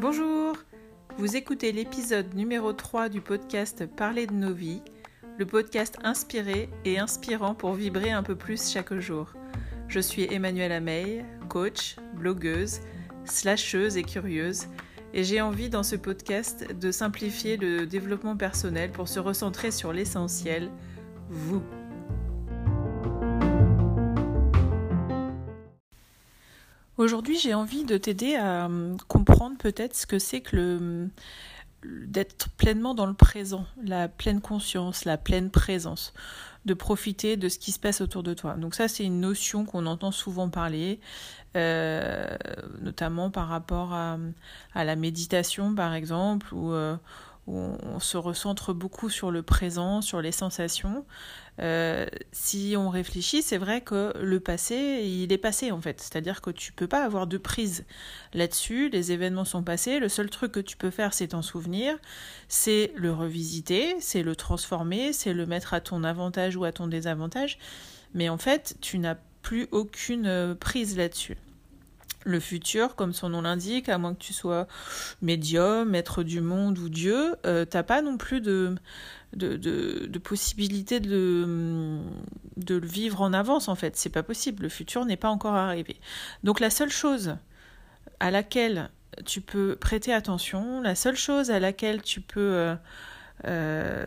Bonjour, vous écoutez l'épisode numéro 3 du podcast Parler de nos vies, le podcast inspiré et inspirant pour vibrer un peu plus chaque jour. Je suis Emmanuelle Ameille, coach, blogueuse, slasheuse et curieuse, et j'ai envie dans ce podcast de simplifier le développement personnel pour se recentrer sur l'essentiel, vous. Aujourd'hui, j'ai envie de t'aider à hum, comprendre peut-être ce que c'est que d'être pleinement dans le présent, la pleine conscience, la pleine présence, de profiter de ce qui se passe autour de toi. Donc ça, c'est une notion qu'on entend souvent parler, euh, notamment par rapport à, la méditation, par exemple, ou euh, on se recentre beaucoup sur le présent, sur les sensations. Euh, si on réfléchit, c'est vrai que le passé, il est passé en fait. C'est-à-dire que tu peux pas avoir de prise là-dessus. Les événements sont passés. Le seul truc que tu peux faire, c'est t'en souvenir. C'est le revisiter, c'est le transformer, c'est le mettre à ton avantage ou à ton désavantage. Mais en fait, tu n'as plus aucune prise là-dessus le futur, comme son nom l'indique, à moins que tu sois médium, maître du monde ou Dieu, euh, t'as pas non plus de, possibilité de, de le vivre en avance en fait. C'est pas possible. Le futur n'est pas encore arrivé. Donc la seule chose à laquelle tu peux prêter attention, la seule chose à laquelle tu peux euh, euh,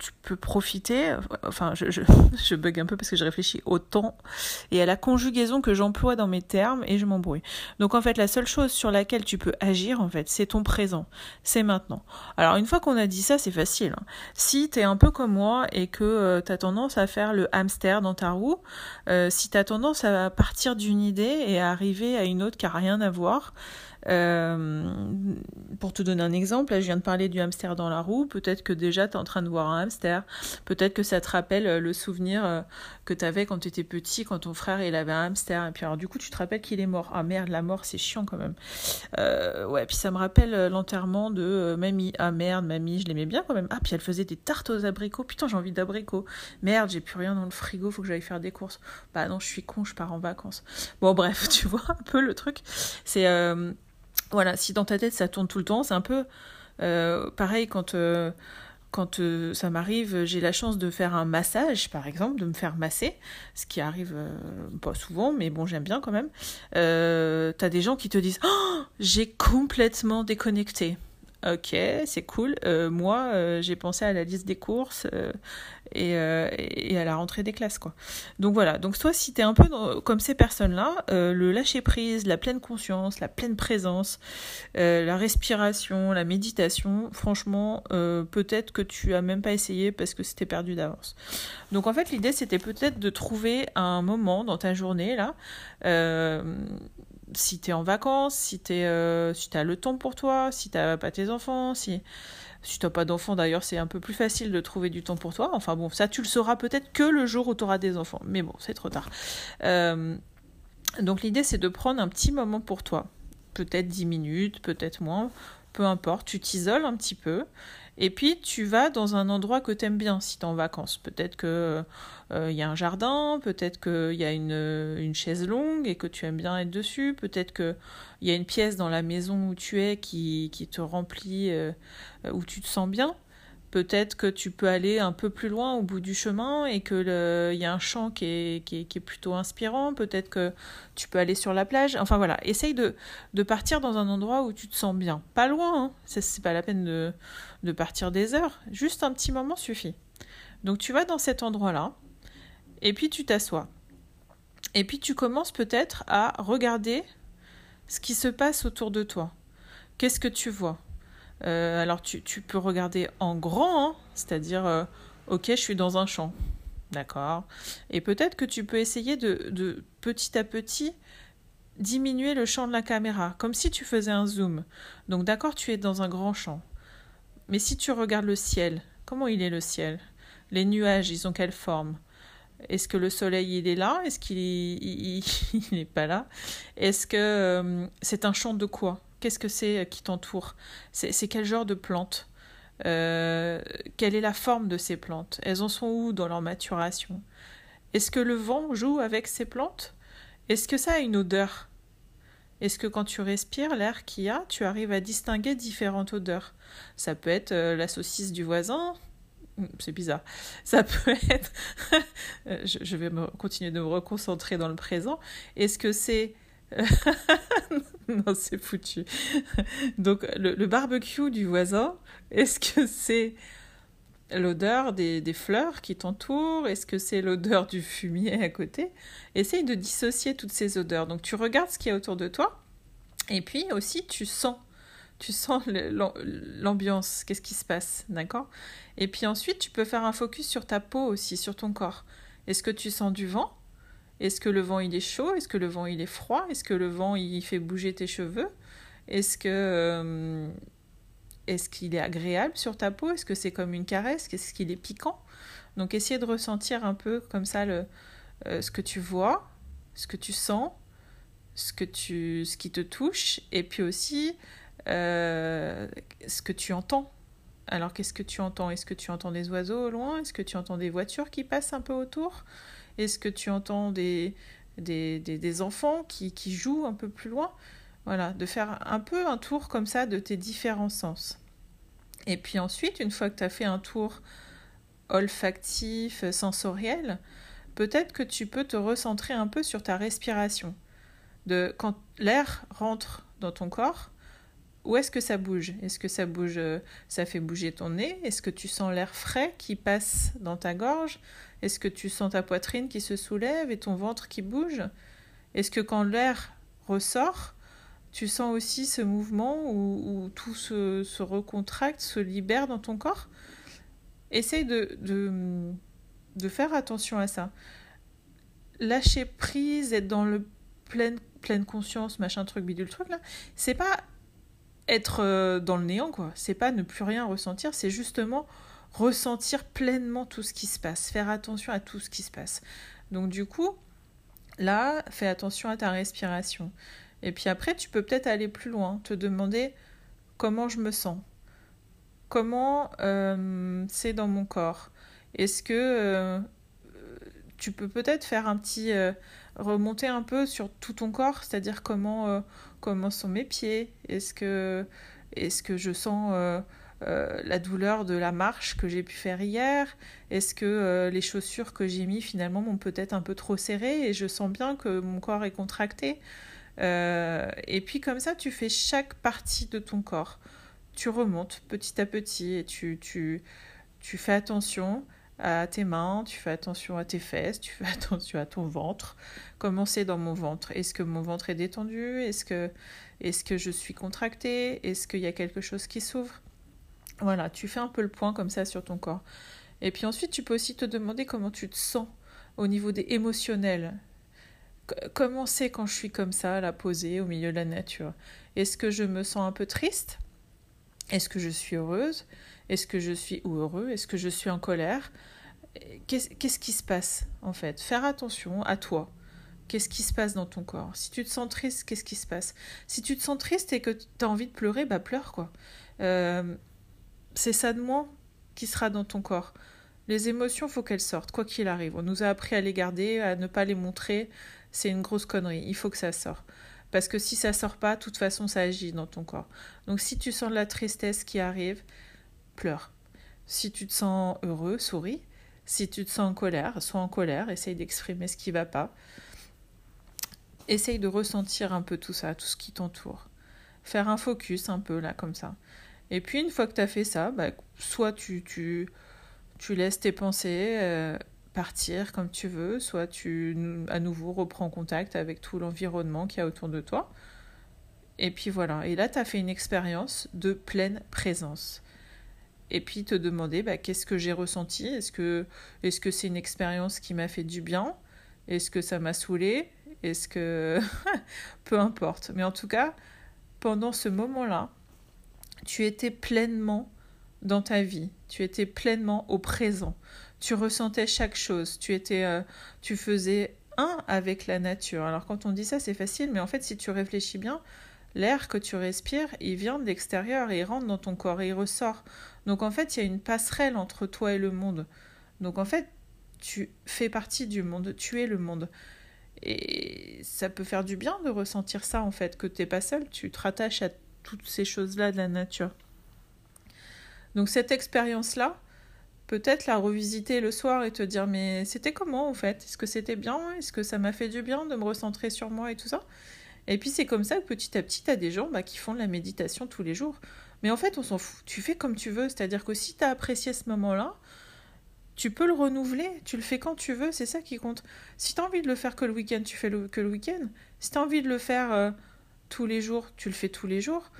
tu peux profiter, enfin je, je, bug un peu parce que je réfléchis au temps et à la conjugaison que j'emploie dans mes termes et je m'embrouille. Donc en fait la seule chose sur laquelle tu peux agir en fait c'est ton présent, c'est maintenant. Alors une fois qu'on a dit ça c'est facile. Hein. Si tu es un peu comme moi et que euh, tu as tendance à faire le hamster dans ta roue, euh, si tu tendance à partir d'une idée et à arriver à une autre qui a rien à voir, euh, pour te donner un exemple, là je viens de parler du hamster dans la roue, peut-être que déjà tu es en train de voir un hamster, peut-être que ça te rappelle euh, le souvenir euh, que tu avais quand tu étais petit, quand ton frère il avait un hamster, et puis alors du coup tu te rappelles qu'il est mort. Ah merde, la mort c'est chiant quand même. Euh, ouais, puis ça me rappelle l'enterrement de mamie. Ah merde, mamie, je l'aimais bien quand même. Ah, puis elle faisait des tartes aux abricots, putain j'ai envie d'abricots. Merde, j'ai plus rien dans le frigo, faut que j'aille faire des courses. Bah non, je suis con, je pars en vacances. Bon bref, tu vois un peu le truc. C'est voilà, si dans ta tête ça tourne tout le temps, c'est un peu euh, pareil quand, euh, euh, ça m'arrive, j'ai la chance de faire un massage, par exemple, de me faire masser, ce qui arrive pas souvent, mais bon, j'aime bien quand même. T'as des gens qui te disent oh, j'ai complètement déconnecté. Ok, c'est cool. Euh, moi, euh, j'ai pensé à la liste des courses euh, et, à la rentrée des classes, quoi. Donc voilà. Donc toi, si t'es un peu comme ces personnes-là, le lâcher prise, la pleine conscience, la pleine présence, la respiration, la méditation, franchement, peut-être que tu as même pas essayé parce que c'était perdu d'avance. Donc en fait, l'idée c'était peut-être de trouver un moment dans ta journée là si tu es en vacances, si tu euh, si as le temps pour toi, si tu pas tes enfants, si, si tu pas d'enfants d'ailleurs, c'est un peu plus facile de trouver du temps pour toi. Enfin bon, ça tu le sauras peut-être que le jour où tu auras des enfants. Mais bon, c'est trop tard. Euh, donc l'idée c'est de prendre un petit moment pour toi. Peut-être 10 minutes, peut-être moins, peu importe. Tu t'isoles un petit peu et puis tu vas dans un endroit que tu aimes bien si tu es en vacances. Peut-être que il euh, y a un jardin, peut-être qu'il y a une, une, chaise longue et que tu aimes bien être dessus, peut-être qu'il y a une pièce dans la maison où tu es qui, qui te remplit, euh, où tu te sens bien. Peut-être que tu peux aller un peu plus loin au bout du chemin et qu'il y a un champ qui est, qui est, plutôt inspirant. Peut-être que tu peux aller sur la plage. Enfin voilà, essaye de, de partir dans un endroit où tu te sens bien. Pas loin, hein. c'est pas la peine de, de partir des heures. Juste un petit moment suffit. Donc tu vas dans cet endroit-là et puis tu t'assois. Et puis tu commences peut-être à regarder ce qui se passe autour de toi. Qu'est-ce que tu vois? Euh, alors tu, peux regarder en grand, hein, c'est-à-dire, euh, ok, je suis dans un champ, d'accord. Et peut-être que tu peux essayer de, de, petit à petit diminuer le champ de la caméra, comme si tu faisais un zoom. Donc d'accord, tu es dans un grand champ. Mais si tu regardes le ciel, comment il est le ciel? Les nuages, ils ont quelle forme? Est-ce que le soleil il est là? Est-ce qu'il n'est pas là? Est-ce que euh, c'est un champ de quoi? Qu'est-ce que c'est euh, qui t'entoure? C'est quel genre de plantes? Euh, Quelle est la forme de ces plantes? Elles en sont où dans leur maturation? Est-ce que le vent joue avec ces plantes? Est-ce que ça a une odeur? Est-ce que quand tu respires l'air qu'il y a, tu arrives à distinguer différentes odeurs? Ça peut être euh, la saucisse du voisin, hmm, c'est bizarre. Ça peut être. je, vais me, continuer de me reconcentrer dans le présent. Est-ce que c'est. non, c'est foutu. Donc, le, barbecue du voisin, est-ce que c'est l'odeur des, fleurs qui t'entourent? Est-ce que c'est l'odeur du fumier à côté? Essaye de dissocier toutes ces odeurs. Donc tu regardes ce qu'il y a autour de toi et puis aussi tu sens. Tu sens l'ambiance, qu'est-ce qui se passe, d'accord? Et puis ensuite, tu peux faire un focus sur ta peau aussi, sur ton corps. Est-ce que tu sens du vent? Est-ce que le vent il est chaud? Est-ce que le vent il est froid? Est-ce que le vent il fait bouger tes cheveux? Est-ce que euh, est-ce qu'il est agréable sur ta peau? Est-ce que c'est comme une caresse? Est-ce qu'il est piquant? Donc essayez de ressentir un peu comme ça le, euh, ce que tu vois, ce que tu sens, ce, qui te touche, et puis aussi euh, ce que tu entends. Alors qu'est-ce que tu entends? Est-ce que tu entends des oiseaux au loin? Est-ce que tu entends des voitures qui passent un peu autour? Est-ce que tu entends des, enfants qui, qui jouent un peu plus loin? Voilà, de faire un peu un tour comme ça de tes différents sens. Et puis ensuite, une fois que tu as fait un tour olfactif, sensoriel, peut-être que tu peux te recentrer un peu sur ta respiration. De quand l'air rentre dans ton corps, où est-ce que ça bouge? Est-ce que ça bouge, euh, ça fait bouger ton nez? Est-ce que tu sens l'air frais qui passe dans ta gorge? Est-ce que tu sens ta poitrine qui se soulève et ton ventre qui bouge? Est-ce que quand l'air ressort, tu sens aussi ce mouvement où, tout se, se, recontracte, se libère dans ton corps? Essaye de, de, de, faire attention à ça. Lâcher prise, être dans le pleine, pleine conscience, machin truc, bidule truc là, c'est pas être euh, dans le néant quoi. C'est pas ne plus rien ressentir, c'est justement ressentir pleinement tout ce qui se passe, faire attention à tout ce qui se passe. Donc du coup, là, fais attention à ta respiration. Et puis après, tu peux peut-être aller plus loin, te demander comment je me sens, comment euh, c'est dans mon corps. Est-ce que euh, tu peux peut-être faire un petit remonter un peu sur tout ton corps, c'est-à-dire comment comment sont mes pieds Est-ce que est-ce que je sens la douleur de la marche que j'ai pu faire hier Est-ce que les chaussures que j'ai mis finalement m'ont peut-être un peu trop serré et je sens bien que mon corps est contracté euh, et puis comme ça, tu fais chaque partie de ton corps. Tu remontes petit à petit et tu, tu, tu fais attention à tes mains, tu fais attention à tes fesses, tu fais attention à ton ventre. Comment c'est dans mon ventre Est-ce que mon ventre est détendu? Est-ce que, est que je suis contractée? Est-ce qu'il y a quelque chose qui s'ouvre? Voilà, tu fais un peu le point comme ça sur ton corps. Et puis ensuite, tu peux aussi te demander comment tu te sens au niveau des émotionnels. Comment c'est quand je suis comme ça, là, posée au milieu de la nature. Est-ce que je me sens un peu triste? Est-ce que je suis heureuse? Est-ce que je suis heureux? Est-ce que je suis en colère? Qu'est-ce qui se passe en fait? Faire attention à toi. Qu'est-ce qui se passe dans ton corps? Si tu te sens triste, qu'est-ce qui se passe? Si tu te sens triste et que tu as envie de pleurer, bah pleure quoi. Euh, c'est ça de moins qui sera dans ton corps. Les émotions, faut qu'elles sortent, quoi qu'il arrive. On nous a appris à les garder, à ne pas les montrer, c'est une grosse connerie. Il faut que ça sorte. Parce que si ça sort pas, de toute façon, ça agit dans ton corps. Donc si tu sens de la tristesse qui arrive, pleure. Si tu te sens heureux, souris. Si tu te sens en colère, sois en colère, essaye d'exprimer ce qui va pas. Essaye de ressentir un peu tout ça, tout ce qui t'entoure. Faire un focus un peu là, comme ça. Et puis une fois que tu as fait ça, bah, soit tu, tu, tu laisses tes pensées euh, partir comme tu veux, soit tu à nouveau reprends contact avec tout l'environnement qu'il y a autour de toi. Et puis voilà, et là tu as fait une expérience de pleine présence. Et puis te demander bah, qu'est-ce que j'ai ressenti, est-ce que que c'est une expérience qui m'a fait du bien, est-ce que ça m'a saoulé, est-ce que peu importe. Mais en tout cas, pendant ce moment-là, tu étais pleinement dans ta vie, tu étais pleinement au présent. Tu ressentais chaque chose, tu étais, euh, tu faisais un avec la nature. Alors quand on dit ça, c'est facile, mais en fait, si tu réfléchis bien, l'air que tu respires, il vient de l'extérieur et il rentre dans ton corps et il ressort. Donc en fait, il y a une passerelle entre toi et le monde. Donc en fait, tu fais partie du monde, tu es le monde. Et ça peut faire du bien de ressentir ça en fait, que tu n'es pas seul, tu te rattaches à toutes ces choses-là de la nature. Donc cette expérience-là, peut-être la revisiter le soir et te dire mais c'était comment en fait? Est-ce que c'était bien? Est-ce que ça m'a fait du bien de me recentrer sur moi et tout ça? Et puis c'est comme ça que petit à petit, tu as des gens bah, qui font de la méditation tous les jours. Mais en fait, on s'en fout. Tu fais comme tu veux. C'est-à-dire que si tu as apprécié ce moment-là, tu peux le renouveler, tu le fais quand tu veux, c'est ça qui compte. Si tu as envie de le faire que le week-end, tu fais le, que le week-end. Si tu as envie de le faire euh, tous les jours, tu le fais tous les jours.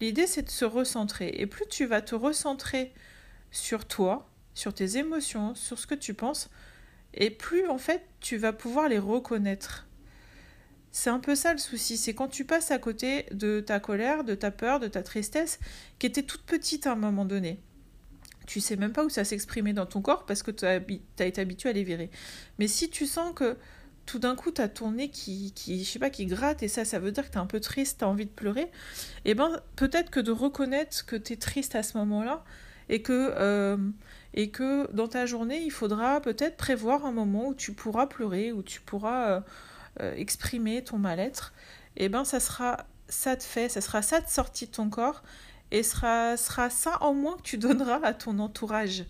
L'idée, c'est de se recentrer. Et plus tu vas te recentrer sur toi, sur tes émotions, sur ce que tu penses, et plus en fait tu vas pouvoir les reconnaître. C'est un peu ça le souci, c'est quand tu passes à côté de ta colère, de ta peur, de ta tristesse, qui était toute petite à un moment donné tu sais même pas où ça s'exprimait dans ton corps parce que tu as, été habitué à les virer. Mais si tu sens que tout d'un coup, tu as ton nez qui, qui, pas, qui gratte, et ça, ça veut dire que tu es un peu triste, tu as envie de pleurer, et eh ben peut-être que de reconnaître que tu es triste à ce moment-là, et que, euh, et que dans ta journée, il faudra peut-être prévoir un moment où tu pourras pleurer, où tu pourras euh, euh, exprimer ton mal-être, et eh ben ça sera ça de fait, ça sera ça de sortie de ton corps, et sera, sera ça en moins que tu donneras à ton entourage.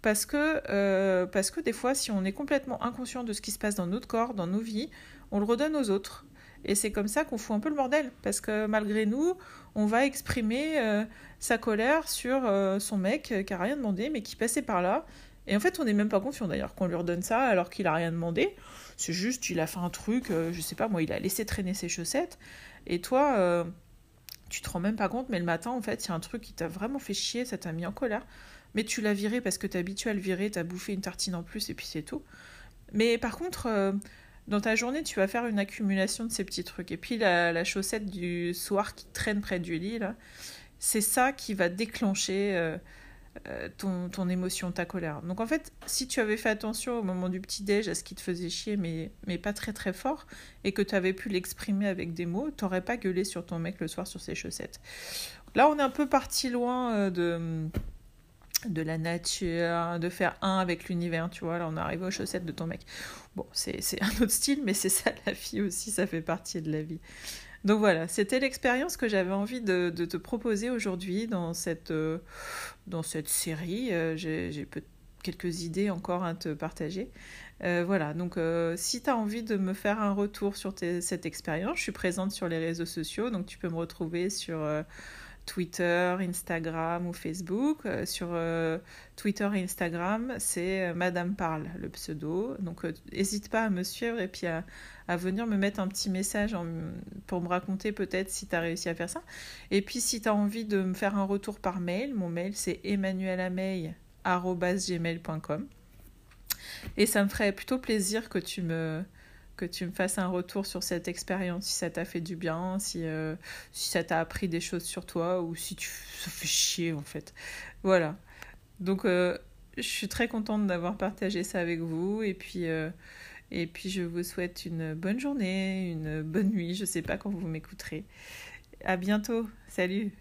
Parce que, euh, parce que des fois, si on est complètement inconscient de ce qui se passe dans notre corps, dans nos vies, on le redonne aux autres. Et c'est comme ça qu'on fout un peu le bordel. Parce que malgré nous, on va exprimer euh, sa colère sur son mec qui n'a rien demandé, mais qui passait par là. Et en fait, on n'est même pas conscient d'ailleurs qu'on lui redonne ça alors qu'il n'a rien demandé. C'est juste, il a fait un truc, je sais pas moi, il a laissé traîner ses chaussettes. Et toi, tu te rends même pas compte, mais le matin, en fait, il y a un truc qui t'a vraiment fait chier, ça t'a mis en colère. Mais tu l'as viré parce que t'es habitué à le virer, t'as bouffé une tartine en plus et puis c'est tout. Mais par contre, euh, dans ta journée, tu vas faire une accumulation de ces petits trucs. Et puis la, chaussette du soir qui traîne près du lit, là, c'est ça qui va déclencher euh, euh, ton, ton, émotion, ta colère. Donc en fait, si tu avais fait attention au moment du petit-déj à ce qui te faisait chier, mais, mais pas très très fort, et que tu avais pu l'exprimer avec des mots, t'aurais pas gueulé sur ton mec le soir sur ses chaussettes. Là, on est un peu parti loin euh, de de la nature, de faire un avec l'univers, tu vois, là on est arrivé aux chaussettes de ton mec. Bon, c'est un autre style, mais c'est ça la vie aussi, ça fait partie de la vie. Donc voilà, c'était l'expérience que j'avais envie de, te proposer aujourd'hui dans cette, euh, dans cette série. Euh, j'ai quelques idées encore à te partager. Euh, voilà, donc si tu as envie de me faire un retour sur cette expérience, je suis présente sur les réseaux sociaux, donc tu peux me retrouver sur Twitter, Instagram ou Facebook. Euh, sur euh, Twitter et Instagram, c'est euh, Madame Parle, le pseudo. Donc n'hésite pas à me suivre et puis à, venir me mettre un petit message pour me raconter peut-être si tu as réussi à faire ça. Et puis si tu as envie de me faire un retour par mail, mon mail c'est emmanuelameil.com. Et ça me ferait plutôt plaisir que tu me que tu me fasses un retour sur cette expérience, si ça t'a fait du bien, si, euh, ça t'a appris des choses sur toi ou si tu ça fait chier en fait. Voilà. Donc euh, je suis très contente d'avoir partagé ça avec vous et puis euh, et puis je vous souhaite une bonne journée, une bonne nuit, je sais pas quand vous m'écouterez. À bientôt. Salut.